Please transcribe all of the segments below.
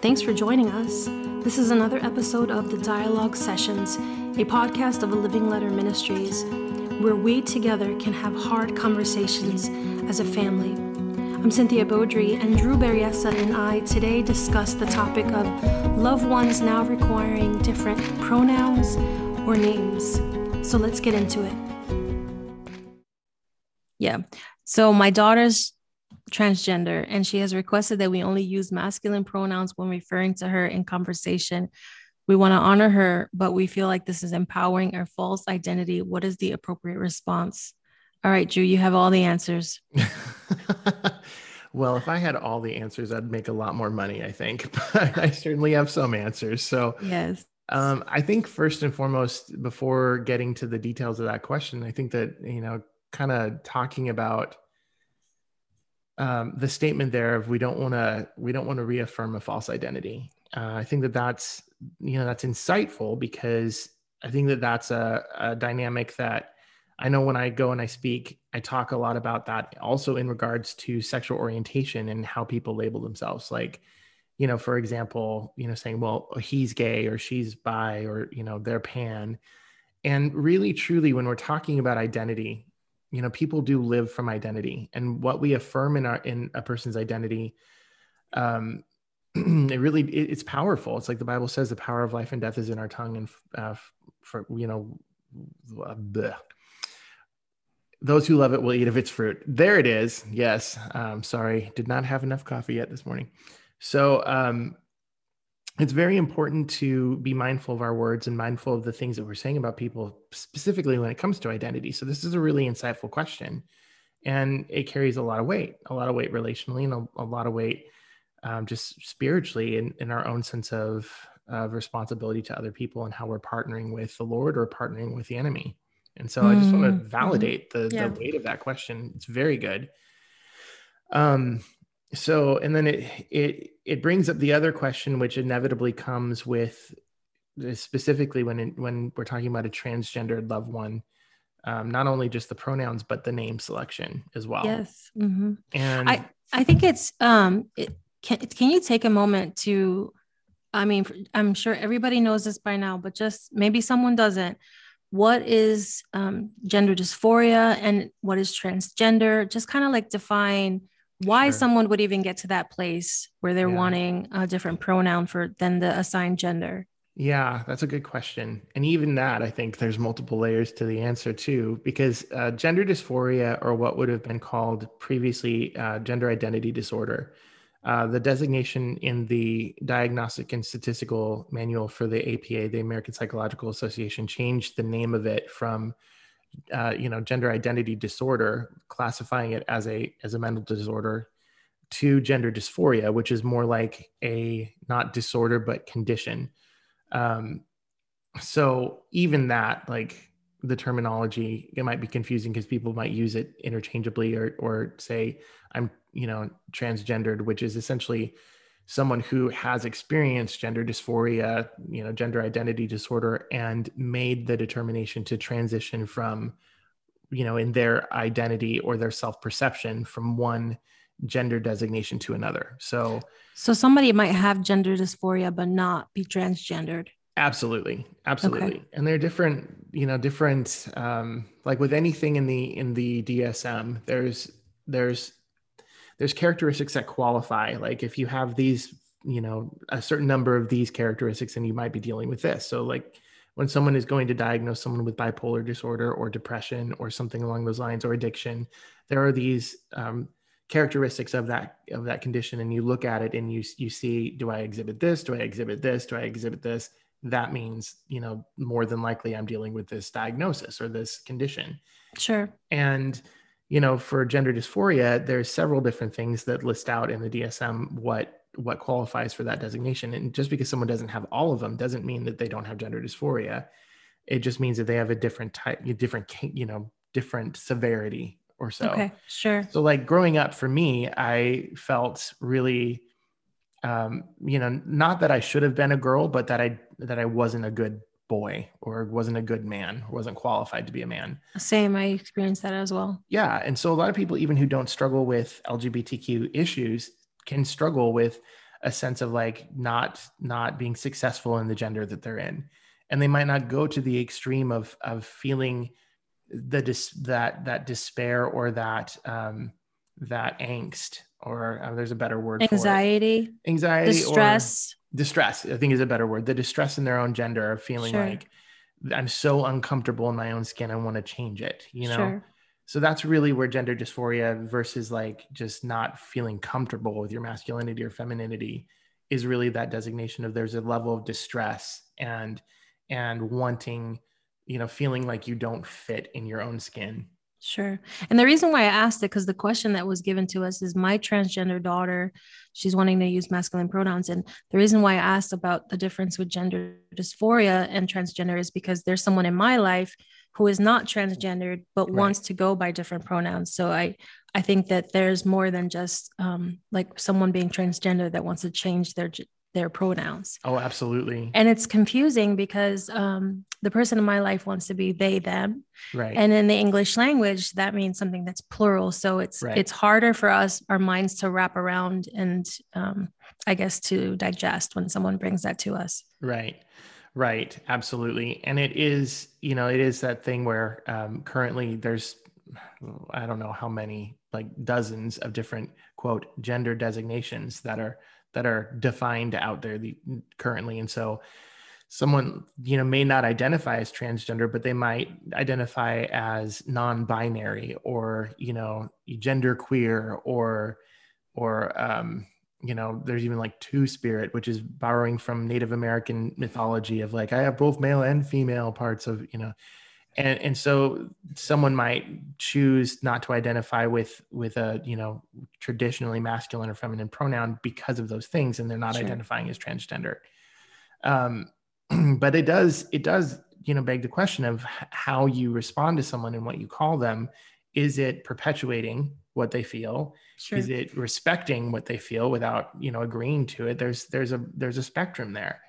Thanks for joining us. This is another episode of the Dialogue Sessions, a podcast of a Living Letter Ministries, where we together can have hard conversations as a family. I'm Cynthia Beaudry, and Drew Berryessa and I today discuss the topic of loved ones now requiring different pronouns or names. So let's get into it. Yeah. So my daughter's transgender and she has requested that we only use masculine pronouns when referring to her in conversation. We want to honor her, but we feel like this is empowering her false identity. What is the appropriate response? All right, Drew, you have all the answers. well, if I had all the answers, I'd make a lot more money, I think. But I certainly have some answers. So, yes. Um, I think first and foremost, before getting to the details of that question, I think that, you know, kind of talking about um, the statement there of we don't want to we don't want to reaffirm a false identity. Uh, I think that that's you know that's insightful because I think that that's a, a dynamic that I know when I go and I speak, I talk a lot about that also in regards to sexual orientation and how people label themselves. Like, you know, for example, you know, saying, well, he's gay or she's bi or, you know, they're pan. And really, truly, when we're talking about identity, you know people do live from identity and what we affirm in our in a person's identity um it really it, it's powerful. It's like the bible says the power of life and death is in our tongue and uh, for you know bleh. those who love it will eat of its fruit. There it is. Yes. Um sorry. Did not have enough coffee yet this morning. So um it's very important to be mindful of our words and mindful of the things that we're saying about people, specifically when it comes to identity. So, this is a really insightful question. And it carries a lot of weight, a lot of weight relationally, and a, a lot of weight um, just spiritually in, in our own sense of, of responsibility to other people and how we're partnering with the Lord or partnering with the enemy. And so, mm. I just want to mm-hmm. validate the, yeah. the weight of that question. It's very good. Um, so and then it it it brings up the other question which inevitably comes with specifically when it, when we're talking about a transgendered loved one um, not only just the pronouns but the name selection as well. Yes. Mm-hmm. and i i think it's um it, can, can you take a moment to i mean i'm sure everybody knows this by now but just maybe someone doesn't. What is um, gender dysphoria and what is transgender? Just kind of like define why sure. someone would even get to that place where they're yeah. wanting a different pronoun for than the assigned gender yeah that's a good question and even that i think there's multiple layers to the answer too because uh, gender dysphoria or what would have been called previously uh, gender identity disorder uh, the designation in the diagnostic and statistical manual for the apa the american psychological association changed the name of it from uh, you know gender identity disorder classifying it as a as a mental disorder to gender dysphoria which is more like a not disorder but condition. Um, so even that like the terminology it might be confusing because people might use it interchangeably or or say i'm you know transgendered which is essentially someone who has experienced gender dysphoria, you know, gender identity disorder, and made the determination to transition from, you know, in their identity or their self perception from one gender designation to another. So, so somebody might have gender dysphoria but not be transgendered. Absolutely, absolutely, okay. and they're different. You know, different. Um, like with anything in the in the DSM, there's there's there's characteristics that qualify. Like if you have these, you know, a certain number of these characteristics, and you might be dealing with this. So like when someone is going to diagnose someone with bipolar disorder or depression or something along those lines or addiction, there are these um, characteristics of that of that condition, and you look at it and you you see, do I exhibit this? Do I exhibit this? Do I exhibit this? That means you know more than likely I'm dealing with this diagnosis or this condition. Sure. And you know, for gender dysphoria, there's several different things that list out in the DSM what what qualifies for that designation. And just because someone doesn't have all of them doesn't mean that they don't have gender dysphoria. It just means that they have a different type, different, you know, different severity or so. Okay, sure. So like growing up for me, I felt really um, you know, not that I should have been a girl, but that I that I wasn't a good boy or wasn't a good man or wasn't qualified to be a man. Same, I experienced that as well. Yeah. And so a lot of people, even who don't struggle with LGBTQ issues, can struggle with a sense of like not not being successful in the gender that they're in and they might not go to the extreme of of feeling the dis- that that despair or that um that angst or uh, there's a better word anxiety anxiety distress distress i think is a better word the distress in their own gender of feeling sure. like i'm so uncomfortable in my own skin i want to change it you know sure. so that's really where gender dysphoria versus like just not feeling comfortable with your masculinity or femininity is really that designation of there's a level of distress and and wanting you know feeling like you don't fit in your own skin Sure. And the reason why I asked it, because the question that was given to us is my transgender daughter, she's wanting to use masculine pronouns. And the reason why I asked about the difference with gender dysphoria and transgender is because there's someone in my life who is not transgendered, but right. wants to go by different pronouns. So I, I think that there's more than just um, like someone being transgender that wants to change their their pronouns. Oh, absolutely. And it's confusing because um, the person in my life wants to be they them. Right. And in the English language, that means something that's plural. So it's right. it's harder for us, our minds to wrap around and um, I guess to digest when someone brings that to us. Right. Right. Absolutely. And it is, you know, it is that thing where um, currently there's I don't know how many, like dozens of different quote gender designations that are that are defined out there the, currently. And so someone you know may not identify as transgender but they might identify as non-binary or you know gender queer or or um you know there's even like two spirit which is borrowing from native american mythology of like i have both male and female parts of you know and and so someone might choose not to identify with with a you know traditionally masculine or feminine pronoun because of those things and they're not sure. identifying as transgender. Um, but it does it does you know beg the question of how you respond to someone and what you call them. Is it perpetuating what they feel? Sure. is it respecting what they feel without you know agreeing to it? There's there's a there's a spectrum there.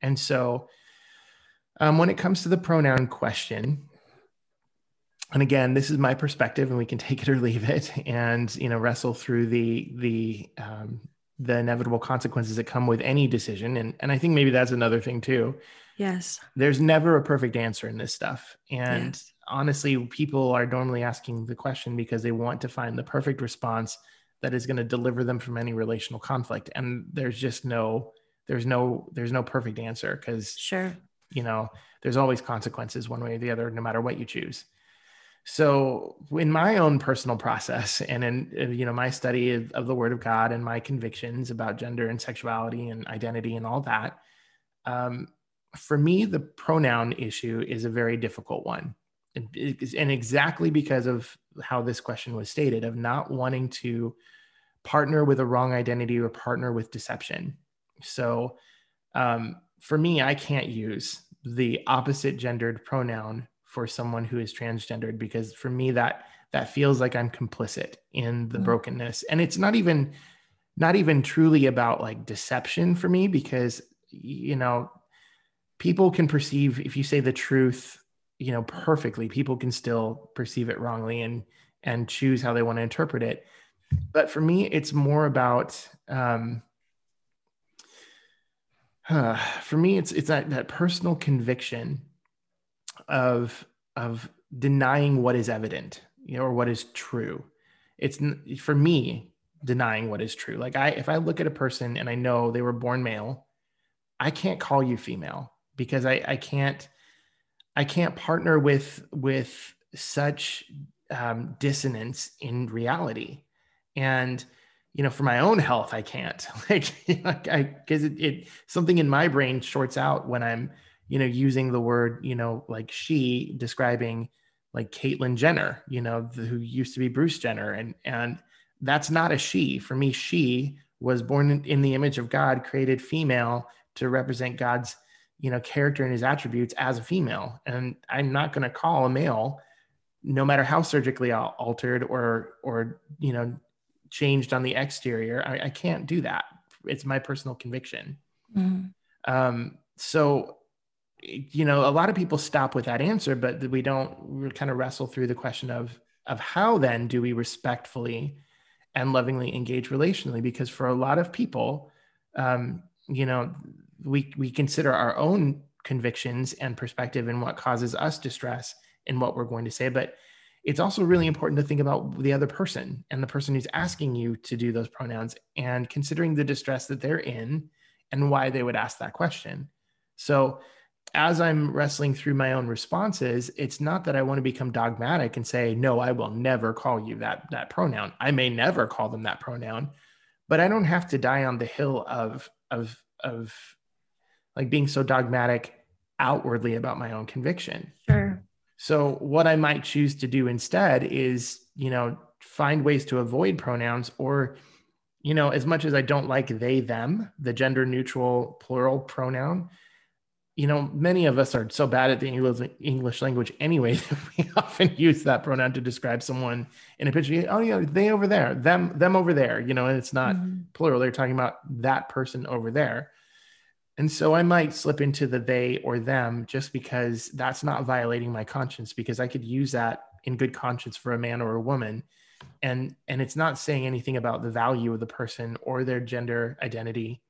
And so um, when it comes to the pronoun question and again this is my perspective and we can take it or leave it and you know wrestle through the the um, the inevitable consequences that come with any decision. And and i think maybe that's another thing too. Yes. There's never a perfect answer in this stuff. And yes. honestly people are normally asking the question because they want to find the perfect response that is going to deliver them from any relational conflict. And there's just no there's no there's no perfect answer because sure. you know there's always consequences one way or the other no matter what you choose so in my own personal process and in uh, you know my study of, of, the word of god and my convictions about gender and sexuality and identity and all that um, for me the pronoun issue is a very difficult one. And, and exactly because of how this question was stated of not wanting to partner with a wrong identity or partner with deception. So um, for me i can't use the opposite gendered pronoun for someone who is transgendered because for me that that feels like i'm complicit in the mm-hmm. brokenness and it's not even not even truly about like deception for me because you know people can perceive if you say the truth you know perfectly people can still perceive it wrongly and and choose how they want to interpret it but for me it's more about um uh, for me it's it's that that personal conviction of of denying what is evident you know or what is true. It's for me denying what is true. Like i if i look at a person and i know they were born male i can't call you female because i i can't i can't partner with with such um, dissonance in reality. And you know for my own health i can't. Like i because it, it something in my brain shorts out when i'm you know, using the word, you know, like she describing like Caitlyn Jenner, you know, the, who used to be Bruce Jenner. And, and that's not a she. For me, she was born in, the image of God, created female to represent God's, you know, character and his attributes as a female. And I'm not going to call a male, no matter how surgically altered or, or, you know, changed on the exterior. I, I can't do that. It's my personal conviction. Mm-hmm. Um, so you know a lot of people stop with that answer but we don't kind of wrestle through the question of of how then do we respectfully and lovingly engage relationally because for a lot of people um, you know, we we consider our own convictions and perspective and what causes us distress and what we're going to say, but it's also really important to think about the other person and the person who's asking you to do those pronouns and considering the distress that they're in and why they would ask that question. So, as I'm wrestling through my own responses, it's not that I want to become dogmatic and say, no, I will never call you that, that pronoun. I may never call them that pronoun, but I don't have to die on the hill of, of, of like being so dogmatic outwardly about my own conviction. Sure. So what I might choose to do instead is, you know, find ways to avoid pronouns or you know, as much as I don't like they them, the gender neutral plural pronoun, you know, many of us are so bad at the English language anyway that we often use that pronoun to describe someone in a picture. Oh, yeah, they over there, them, them over there, you know, and it's not mm-hmm. plural. They're talking about that person over there. And so I might slip into the they or them just because that's not violating my conscience because I could use that in good conscience for a man or a woman. And and it's not saying anything about the value of the person or their gender identity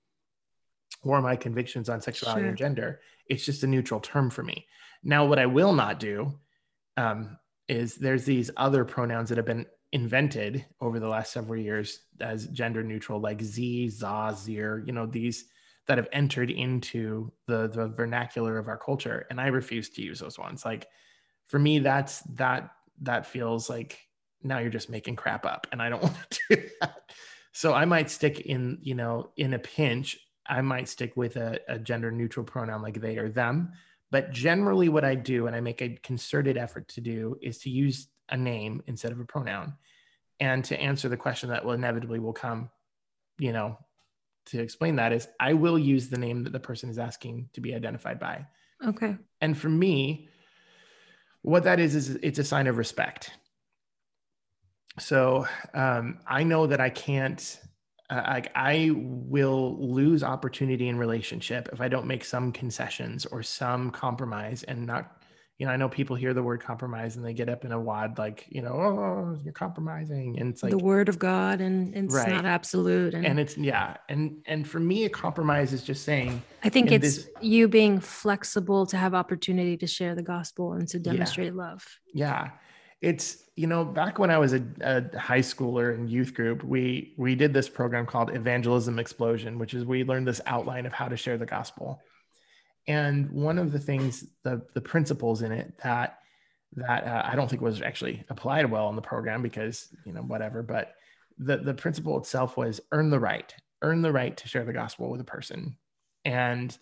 or my convictions on sexuality sure. and gender. It's just a neutral term for me. Now, what I will not do um, is there's these other pronouns that have been invented over the last several years as gender neutral, like z, za, zir, you know, these that have entered into the the vernacular of our culture and i refuse to use those ones like for me that's that that feels like now you're just making crap up and i don't want to do that so i might stick in you know in a pinch i might stick with a, a gender neutral pronoun like they or them but generally what i do and i make a concerted effort to do is to use a name instead of a pronoun and to answer the question that will inevitably will come you know to explain that is I will use the name that the person is asking to be identified by. Okay. And for me, what that is is it's a sign of respect. So um, I know that I can't. Uh, like I will lose opportunity in relationship if I don't make some concessions or some compromise and not you know, I know people hear the word compromise and they get up in a wad like, you know, oh, you're compromising. And it's like the word of God and, and it's right. not absolute. And, and, it's yeah. And and for me, a compromise is just saying I think it's this, you being flexible to have opportunity to share the gospel and to demonstrate yeah. love. Yeah. It's you know, back when I was a, a high schooler in youth group, we we did this program called Evangelism Explosion, which is we learned this outline of how to share the gospel. And one of the things the the principles in it that that uh, I don't think was actually applied well in the program because you know whatever but the the principle itself was earn the right earn the right to share the gospel with a person. And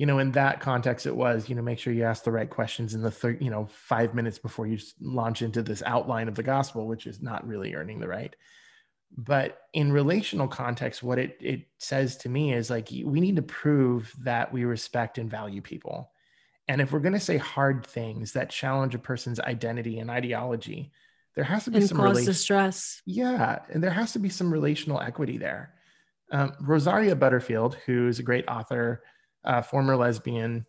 you know in that context it was you know make sure you ask the right questions in the thir- you know 5 minutes before you launch into this outline of the gospel which is not really earning the right. But in relational context what it it says to me is like we need to prove that we respect and value people. And if we're going to say hard things that challenge a person's identity and ideology there has to be and some cause distress. Yeah and there has to be some relational equity there. Um, rosaria butterfield who's a great author uh, former lesbian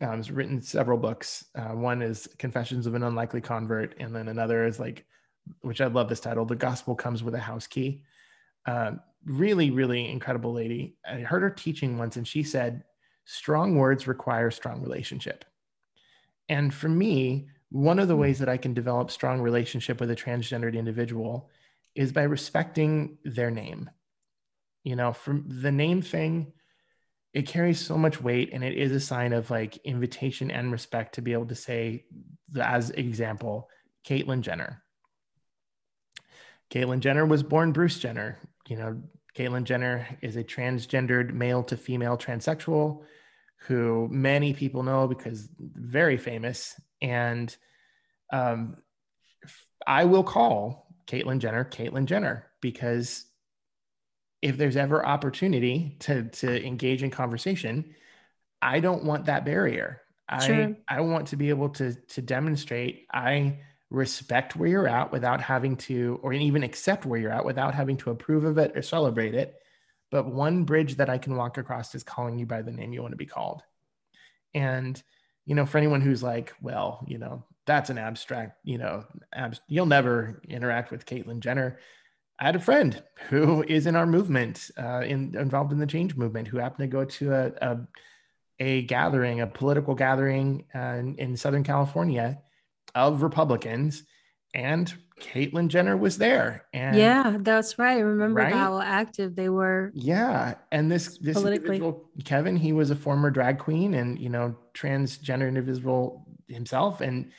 um, has written several books uh, one is confessions of an unlikely convert and then another is like which I love this title. The gospel comes with a house key. Uh, really, really incredible lady. I heard her teaching once, and she said, "Strong words require strong relationship." And for me, one of the ways that I can develop strong relationship with a transgendered individual is by respecting their name. You know, from the name thing, it carries so much weight, and it is a sign of like invitation and respect to be able to say, as example, Caitlyn Jenner Caitlyn Jenner was born Bruce Jenner. You know, Caitlyn Jenner is a transgendered male to female transsexual who many people know because very famous. And um, I will call Caitlyn Jenner Caitlyn Jenner because if there's ever opportunity to to engage in conversation, I don't want that barrier. Sure. I I want to be able to to demonstrate I respect where you're at without having to, or even accept where you're at without having to approve of it or celebrate it. But one bridge that I can walk across is calling you by the name you want to be called. And, you know, for anyone who's like, well, you know, that's an abstract, you know, abs- you'll never interact with Caitlyn Jenner. I had a friend who is in our movement, uh, in, involved in the change movement, who happened to go to a, a, a gathering, a political gathering uh, in, in, Southern California of Republicans, and Caitlyn Jenner was there. And yeah, that's right. I remember right? how active they were. Yeah, and this this individual, Kevin, he was a former drag queen and you know transgender individual himself, and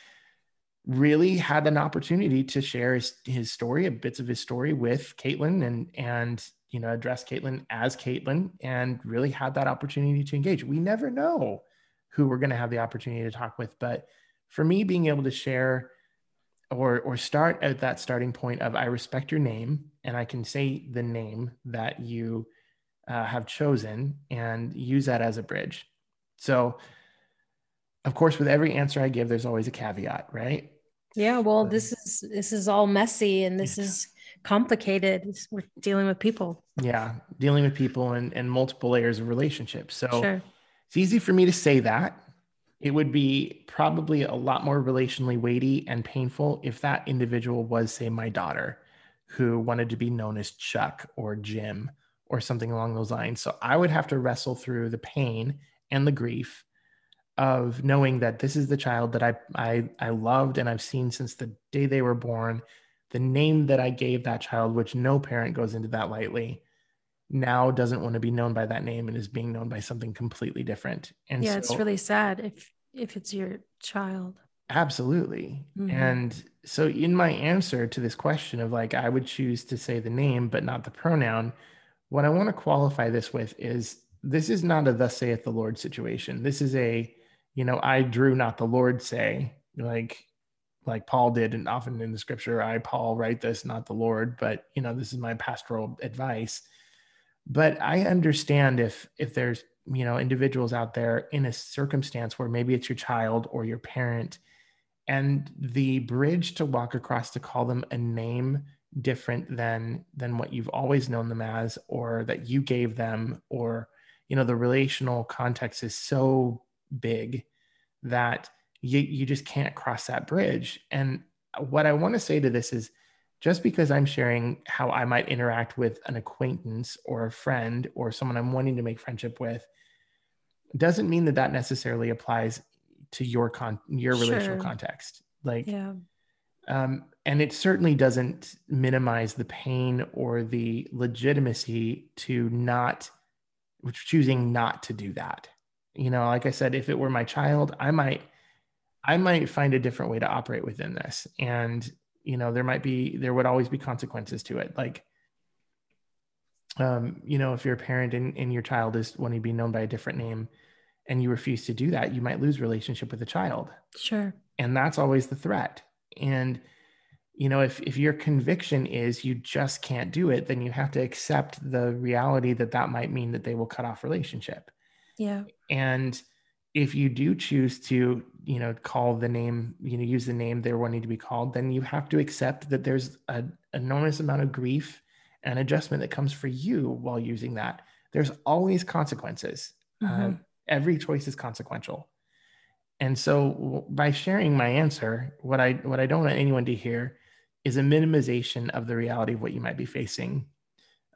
really had an opportunity to share his, his story, bits of his story with Caitlyn and, and, you know, address Caitlyn as Caitlyn and really had that opportunity to engage. We never know who we're going to have the opportunity to talk with. But for me, being able to share or, or start at that starting point of I respect your name and I can say the name that you uh, have chosen and use that as a bridge. So, of course, with every answer I give, there's always a caveat, right? Yeah, well, this is this is all messy and this is complicated. We're dealing with people. Yeah, dealing with people and, and multiple layers of relationships. So sure. it's easy for me to say that. It would be probably a lot more relationally weighty and painful if that individual was, say, my daughter, who wanted to be known as Chuck or Jim or something along those lines. So I would have to wrestle through the pain and the grief of knowing that this is the child that I, I I loved and I've seen since the day they were born. The name that I gave that child, which no parent goes into that lightly, now doesn't want to be known by that name and is being known by something completely different. And yeah, so, it's really sad if if it's your child. Absolutely. Mm-hmm. And so in my answer to this question of like I would choose to say the name but not the pronoun, what I want to qualify this with is this is not a thus saith the Lord situation. This is a you know, I drew not the Lord say, like like Paul did, and often in the scripture, I Paul write this, not the Lord, but you know, this is my pastoral advice. But I understand if if there's you know individuals out there in a circumstance where maybe it's your child or your parent, and the bridge to walk across to call them a name different than than what you've always known them as, or that you gave them, or you know, the relational context is so big that you, you just can't cross that bridge. And what I want to say to this is just because I'm sharing how I might interact with an acquaintance or a friend or someone I'm wanting to make friendship with doesn't mean that that necessarily applies to your con your sure. relational context. Like, yeah. Um, and it certainly doesn't minimize the pain or the legitimacy to not choosing not to do that you know like i said if it were my child i might i might find a different way to operate within this. And you know there might be there would always be consequences to it. Like um you know if you're a parent and, and your child is wanting to be known by a different name and you refuse to do that you might lose relationship with the child. Sure. And that's always the threat. And you know if if your conviction is you just can't do it then you have to accept the reality that that might mean that they will cut off relationship yeah. And if you do choose to, you know, call the name, you know, use the name they're wanting to be called, then you have to accept that there's an enormous amount of grief and adjustment that comes for you while using that. There's always consequences. Uh, mm-hmm. Uh, every choice is consequential. And so by sharing my answer, what I what I don't want anyone to hear is a minimization of the reality of what you might be facing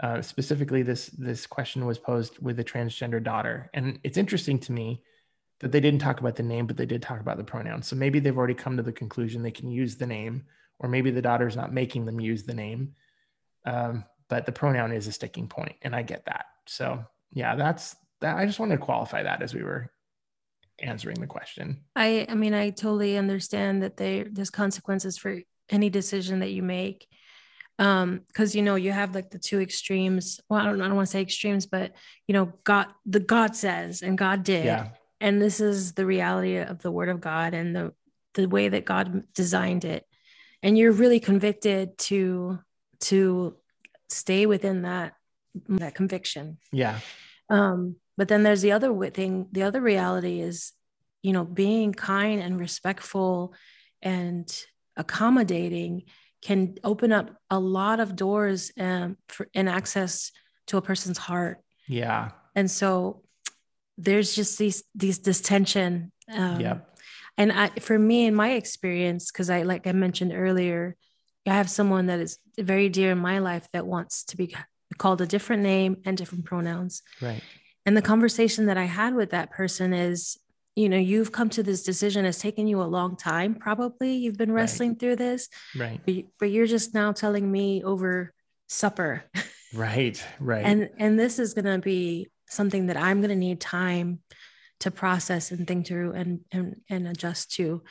uh, specifically, this this question was posed with a transgender daughter, and it's interesting to me that they didn't talk about the name, but they did talk about the pronoun. So maybe they've already come to the conclusion they can use the name, or maybe the daughter's not making them use the name. Um, but the pronoun is a sticking point, and I get that. So yeah, that's that. I just wanted to qualify that as we were answering the question. I I mean, I totally understand that there there's consequences for any decision that you make um because you know you have like the two extremes. Well i don't, I don't want to say extremes but you know god the god says and god did. Yeah. and this is the reality of the word of god and the the way that god designed it. And you're really convicted to to stay within that that conviction. Yeah. Um but then there's the other thing the other reality is you know being kind and respectful and accommodating can open up a lot of doors um, for, and access to a person's heart. Yeah. And so there's just these these this tension. Um, yeah. And I, for me, in my experience, because I like I mentioned earlier, I have someone that is very dear in my life that wants to be called a different name and different pronouns. Right. And the conversation that I had with that person is, you know, you've come to this decision. It's taken you a long time, probably. You've been wrestling right. through this. Right. But, you're just now telling me over supper. Right. Right. and and this is gonna be something that I'm gonna need time to process and think through and and, and adjust to.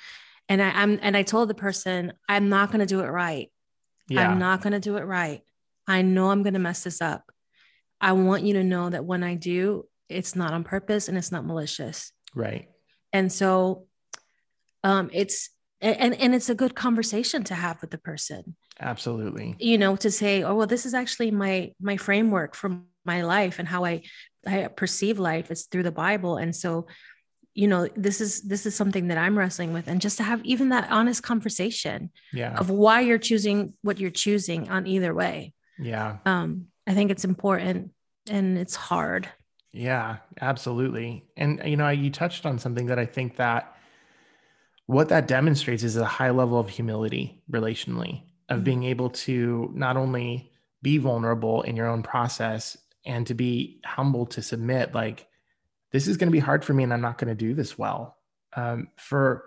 And I, I'm and I told the person, I'm not gonna do it right. Yeah. I'm not gonna do it right. I know I'm gonna mess this up. I want you to know that when I do, it's not on purpose and it's not malicious. Right. And so um it's and and it's a good conversation to have with the person. Absolutely. You know, to say, oh well, this is actually my my framework from my life and how I I perceive life is through the Bible. And so, you know, this is this is something that I'm wrestling with. And just to have even that honest conversation yeah. of why you're choosing what you're choosing on either way. Yeah. Um, I think it's important and it's hard. Yeah, absolutely. And you know, you touched on something that I think that what that demonstrates is a high level of humility relationally, of mm-hmm. being able to not only be vulnerable in your own process and to be humble to submit, like, this is going to be hard for me and I'm not going to do this well. Um, for,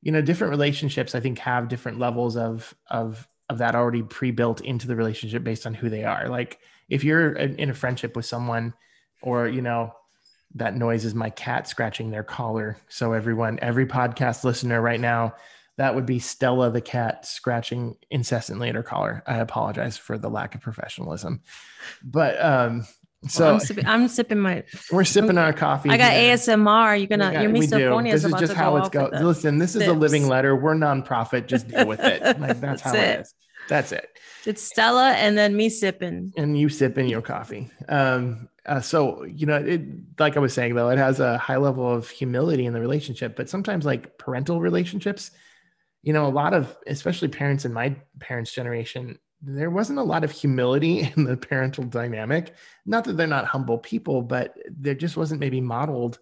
you know, different relationships, I think have different levels of, of, of that already pre-built into the relationship based on who they are. Like if you're in a friendship with someone or, you know, that noise is my cat scratching their collar. So everyone, every podcast listener right now, that would be Stella the cat scratching incessantly at her collar. I apologize for the lack of professionalism, but um, so well, I'm, sipping, I'm, sipping, my. We're sipping our coffee. I got here. ASMR. You're gonna. Got, your misophonia This is just how it's going. Listen, this is a living letter. We're nonprofit. Just deal with it. Like that's, that's how it. it is. That's it. It's Stella and then me sipping. And you sipping your coffee. Um, uh, so you know, it like I was saying though, it has a high level of humility in the relationship. But sometimes, like parental relationships, you know, a lot of especially parents in my parents' generation, there wasn't a lot of humility in the parental dynamic. Not that they're not humble people, but there just wasn't maybe modeled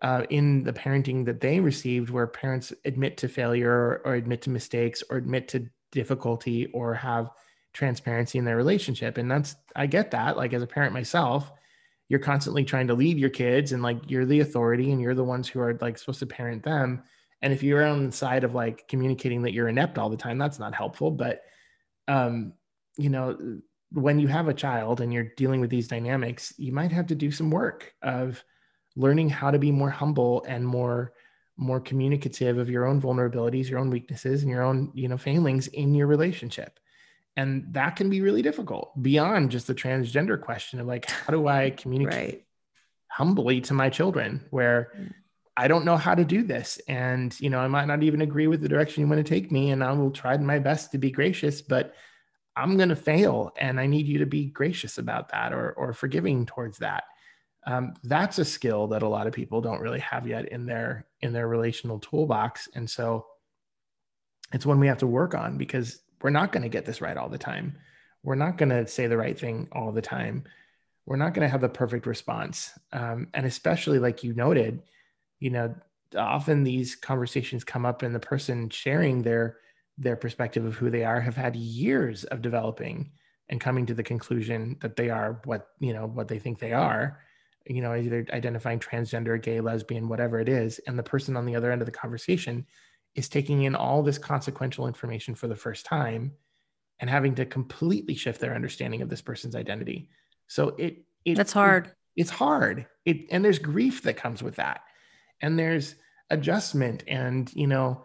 uh, in the parenting that they received, where parents admit to failure or, or admit to mistakes or admit to difficulty or have transparency in their relationship. And that's, I get that. Like as a parent myself, you're constantly trying to lead your kids and like you're the authority and you're the ones who are like supposed to parent them. And if you're on the side of like communicating that you're inept all the time, that's not helpful. But, um, you know, when you have a child and you're dealing with these dynamics, you might have to do some work of learning how to be more humble and more more communicative of your own vulnerabilities, your own weaknesses, and your own, you know, failings in your relationship. And that can be really difficult beyond just the transgender question of like, how do I communicate right. humbly to my children where mm. I don't know how to do this. And, you know, I might not even agree with the direction you want to take me. And I will try my best to be gracious, but I'm going to fail. And I need you to be gracious about that or, or forgiving towards that um, that's a skill that a lot of people don't really have yet in their in their relational toolbox. And so it's one we have to work on because we're not going to get this right all the time. We're not going to say the right thing all the time. We're not going to have the perfect response. Um, and especially like you noted you know often these conversations come up and the person sharing their their perspective of who they are have had years of developing and coming to the conclusion that they are what you know what they think they are you know, either identifying transgender, gay, lesbian, whatever it is, and the person on the other end of the conversation is taking in all this consequential information for the first time and having to completely shift their understanding of this person's identity. So it, it that's hard. It, it's hard. It and there's grief that comes with that. And there's adjustment and you know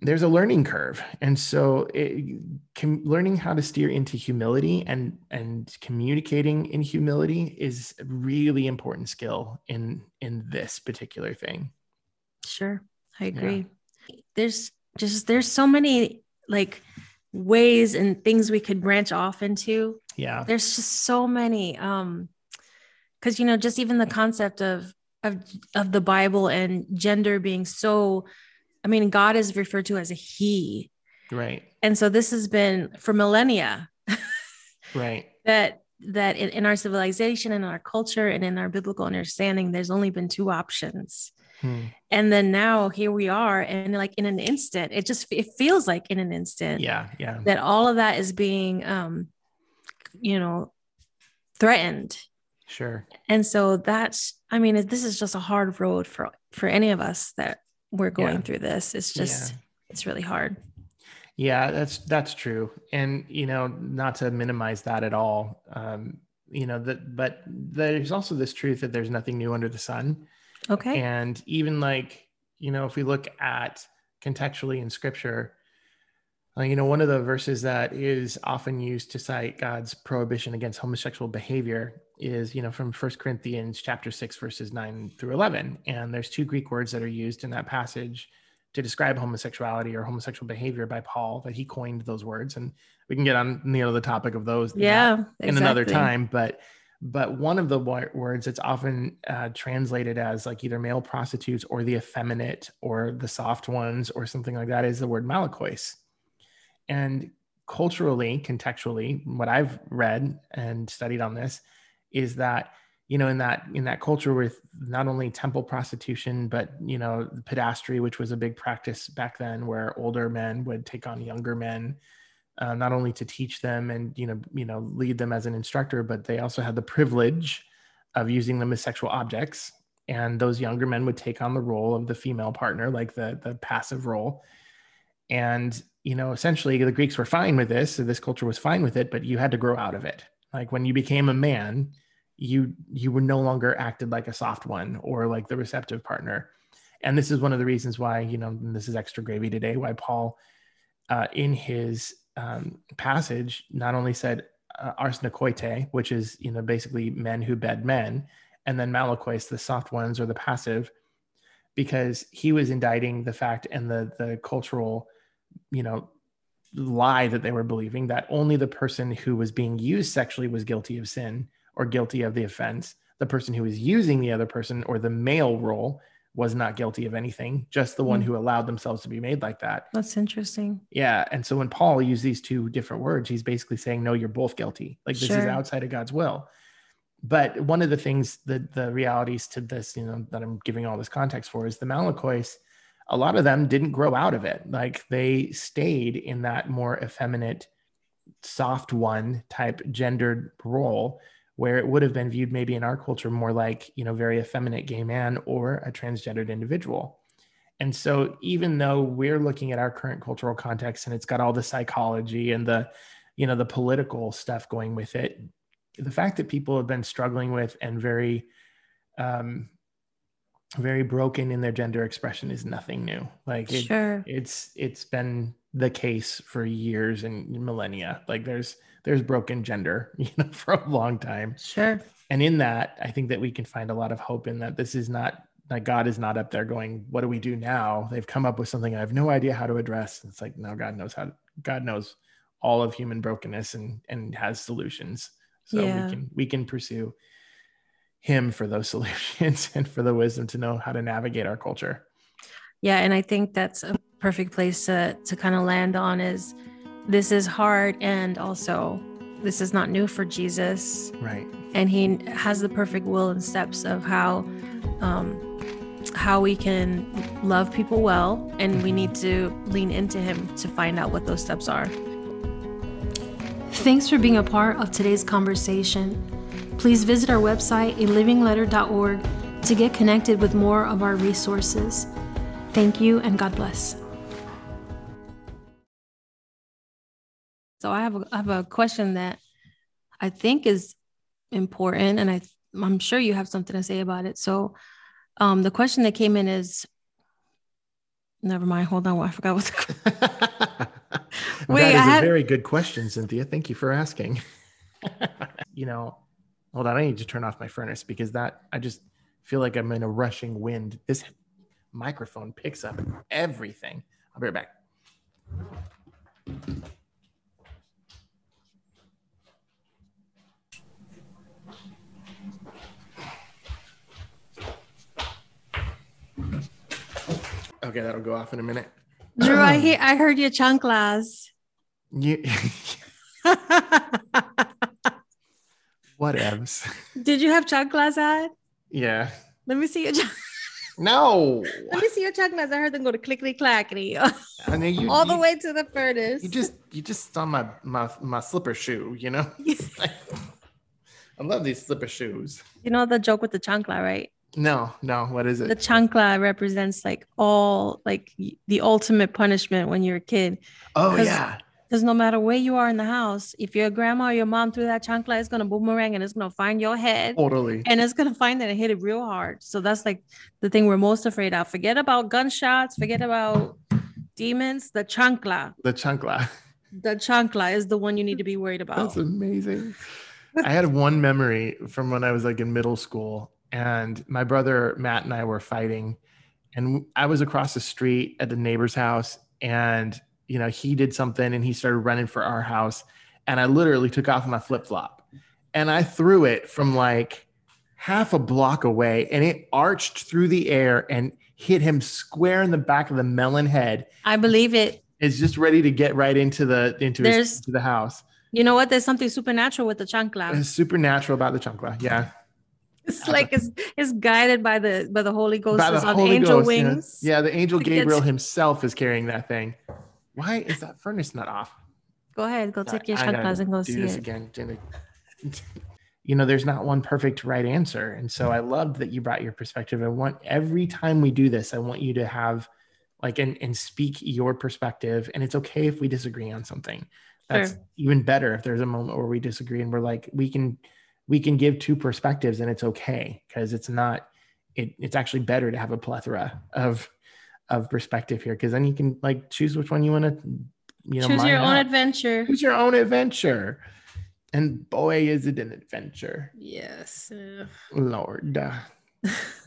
there's a learning curve. And so it, com, learning how to steer into humility and and communicating in humility is a really important skill in in this particular thing. Sure. I agree. Yeah. there's just there's so many like ways and things we could branch off into. Yeah. There's just so many um because you know just even the concept of of of the bible and gender being so I mean, God is referred to as a He. Right. And so this has been for millennia. right. That that in, in, our civilization and our culture and in our biblical understanding, there's only been two options. Hmm. And then now here we are, and like in an instant, it just it feels like in an instant, yeah, yeah, that all of that is being, um, you know, threatened. Sure. And so that's, I mean, this is just a hard road for for any of us that we're going yeah. through this. It's just, yeah. it's really hard. Yeah, that's that's true, and you know, not to minimize that at all. Um, you know that, but there's also this truth that there's nothing new under the sun. Okay. And even like you know, if we look at contextually in Scripture, uh, you know, one of the verses that is often used to cite God's prohibition against homosexual behavior is, you know, from First Corinthians chapter 6 verses 9 through 11. And there's two Greek words that are used in that passage to describe homosexuality or homosexual behavior by Paul that he coined those words. And we can get on, you know, the topic of those yeah, in exactly. another time, but but one of the words that's often uh, translated as like either male prostitutes or the effeminate or the soft ones or something like that is the word malakois and culturally, contextually, what I've read and studied on this is that you know in that in that culture with not only temple prostitution but you know pedastry which was a big practice back then where older men would take on younger men uh, not only to teach them and you know you know lead them as an instructor but they also had the privilege of using them as sexual objects. And those younger men would take on the role of the female partner like the the passive role. And you know, essentially the Greeks were fine with this. So this culture was fine with it, but you had to grow out of it. Like when you became a man, you you were no longer acted like a soft one or like the receptive partner. And this is one of the reasons why, you know, this is extra gravy today, why Paul uh, in his um, passage not only said uh, arsenokoitai, which is, you know, basically men who bed men, and then malakois, the soft ones or the passive, because he was indicting the fact and the the cultural you know lie that they were believing that only the person who was being used sexually was guilty of sin or guilty of the offense. The person who was using the other person or the male role was not guilty of anything just the one mm. who allowed themselves to be made like that. That's interesting. Yeah and so when paul used these two different words he's basically saying no you're both guilty. Like this sure. is outside of god's will. But one of the things that the realities to this you know that i'm giving all this context for is the malakois a lot of them didn't grow out of it. Like they stayed in that more effeminate, soft one type gendered role where it would have been viewed maybe in our culture more like, you know, very effeminate gay man or a transgendered individual. And so even though we're looking at our current cultural context and it's got all the psychology and the, you know, the political stuff going with it, the fact that people have been struggling with and very um, very broken in their gender expression is nothing new. Like it, sure. it's it's been the case for years and millennia. Like there's there's broken gender, you know, for a long time. Sure. And in that, I think that we can find a lot of hope in that this is not like God is not up there going, what do we do now? They've come up with something I have no idea how to address. It's like, no, God knows how to, God knows all of human brokenness and and has solutions. So yeah. we can we can pursue him for those solutions and for the wisdom to know how to navigate our culture. Yeah, and I think that's a perfect place to to kind of land on is this is hard and also this is not new for Jesus. Right. And he has the perfect will and steps of how um how we can love people well and we need to lean into him to find out what those steps are. Thanks for being a part of today's conversation. Please visit our website, alivingletter.org, to get connected with more of our resources. Thank you and God bless. So I have a, I have a question that I think is important, and I I'm sure you have something to say about it. So, um, the question that came in is, never mind. Hold on, I forgot what. The, question Wait, that is I a have, very good question, Cynthia. Thank you for asking. you know, Hold on, I need to turn off my furnace because that I just feel like I'm in a rushing wind. This microphone picks up everything. I'll be right back. Okay, that'll go off in a minute. Drew, I hear, I heard your chanclas. You Whatevs. Did you have chanclas at? Yeah. Let me see your. No. Let me see your chanclas. I heard them go to clickety clackety. I mean, you, all you, the way to the furnace. You just you just saw my my my slipper shoe. You know. I love these slipper shoes. You know the joke with the chancla, right? No, no. What is it? The chancla represents like all like the ultimate punishment when you're a kid. Oh yeah. Because no matter where you are in the house, if your grandma or your mom threw that chancla, it's gonna boomerang and it's gonna find your head. Totally. And it's gonna find it and hit it real hard. So that's like the thing we're most afraid of. Forget about gunshots. Forget about demons. The chancla. The chancla. The chancla is the one you need to be worried about. That's amazing. I had one memory from when I was like in middle school, and my brother Matt and I were fighting, and I was across the street at the neighbor's house, and you know he did something, and he started running for our house, and I literally took off my flip flop, and I threw it from like half a block away, and it arched through the air and hit him square in the back of the melon head. I believe it. It's just ready to get right into the into, his, into the house. You know what? There's something supernatural with the chancla. It's supernatural about the chancla. Yeah. It's like it's, it's guided by the by the Holy Ghost by the on Holy angel Ghost, wings. Yeah. yeah, the angel Gabriel himself is carrying that thing. Why is that furnace not off? Go ahead, go take your chanclas and go do see this it. again. you know, there's not one perfect right answer. And so I loved that you brought your perspective. I want every time we do this, I want you to have like and, and speak your perspective. And it's okay if we disagree on something that's sure. even better if there's a moment where we disagree and we're like we can we can give two perspectives and it's okay because it's not it, it's actually better to have a plethora of of perspective here because then you can like choose which one you want to you know choose your own adventure. Choose your own adventure. And boy is it an adventure. Yes. Lord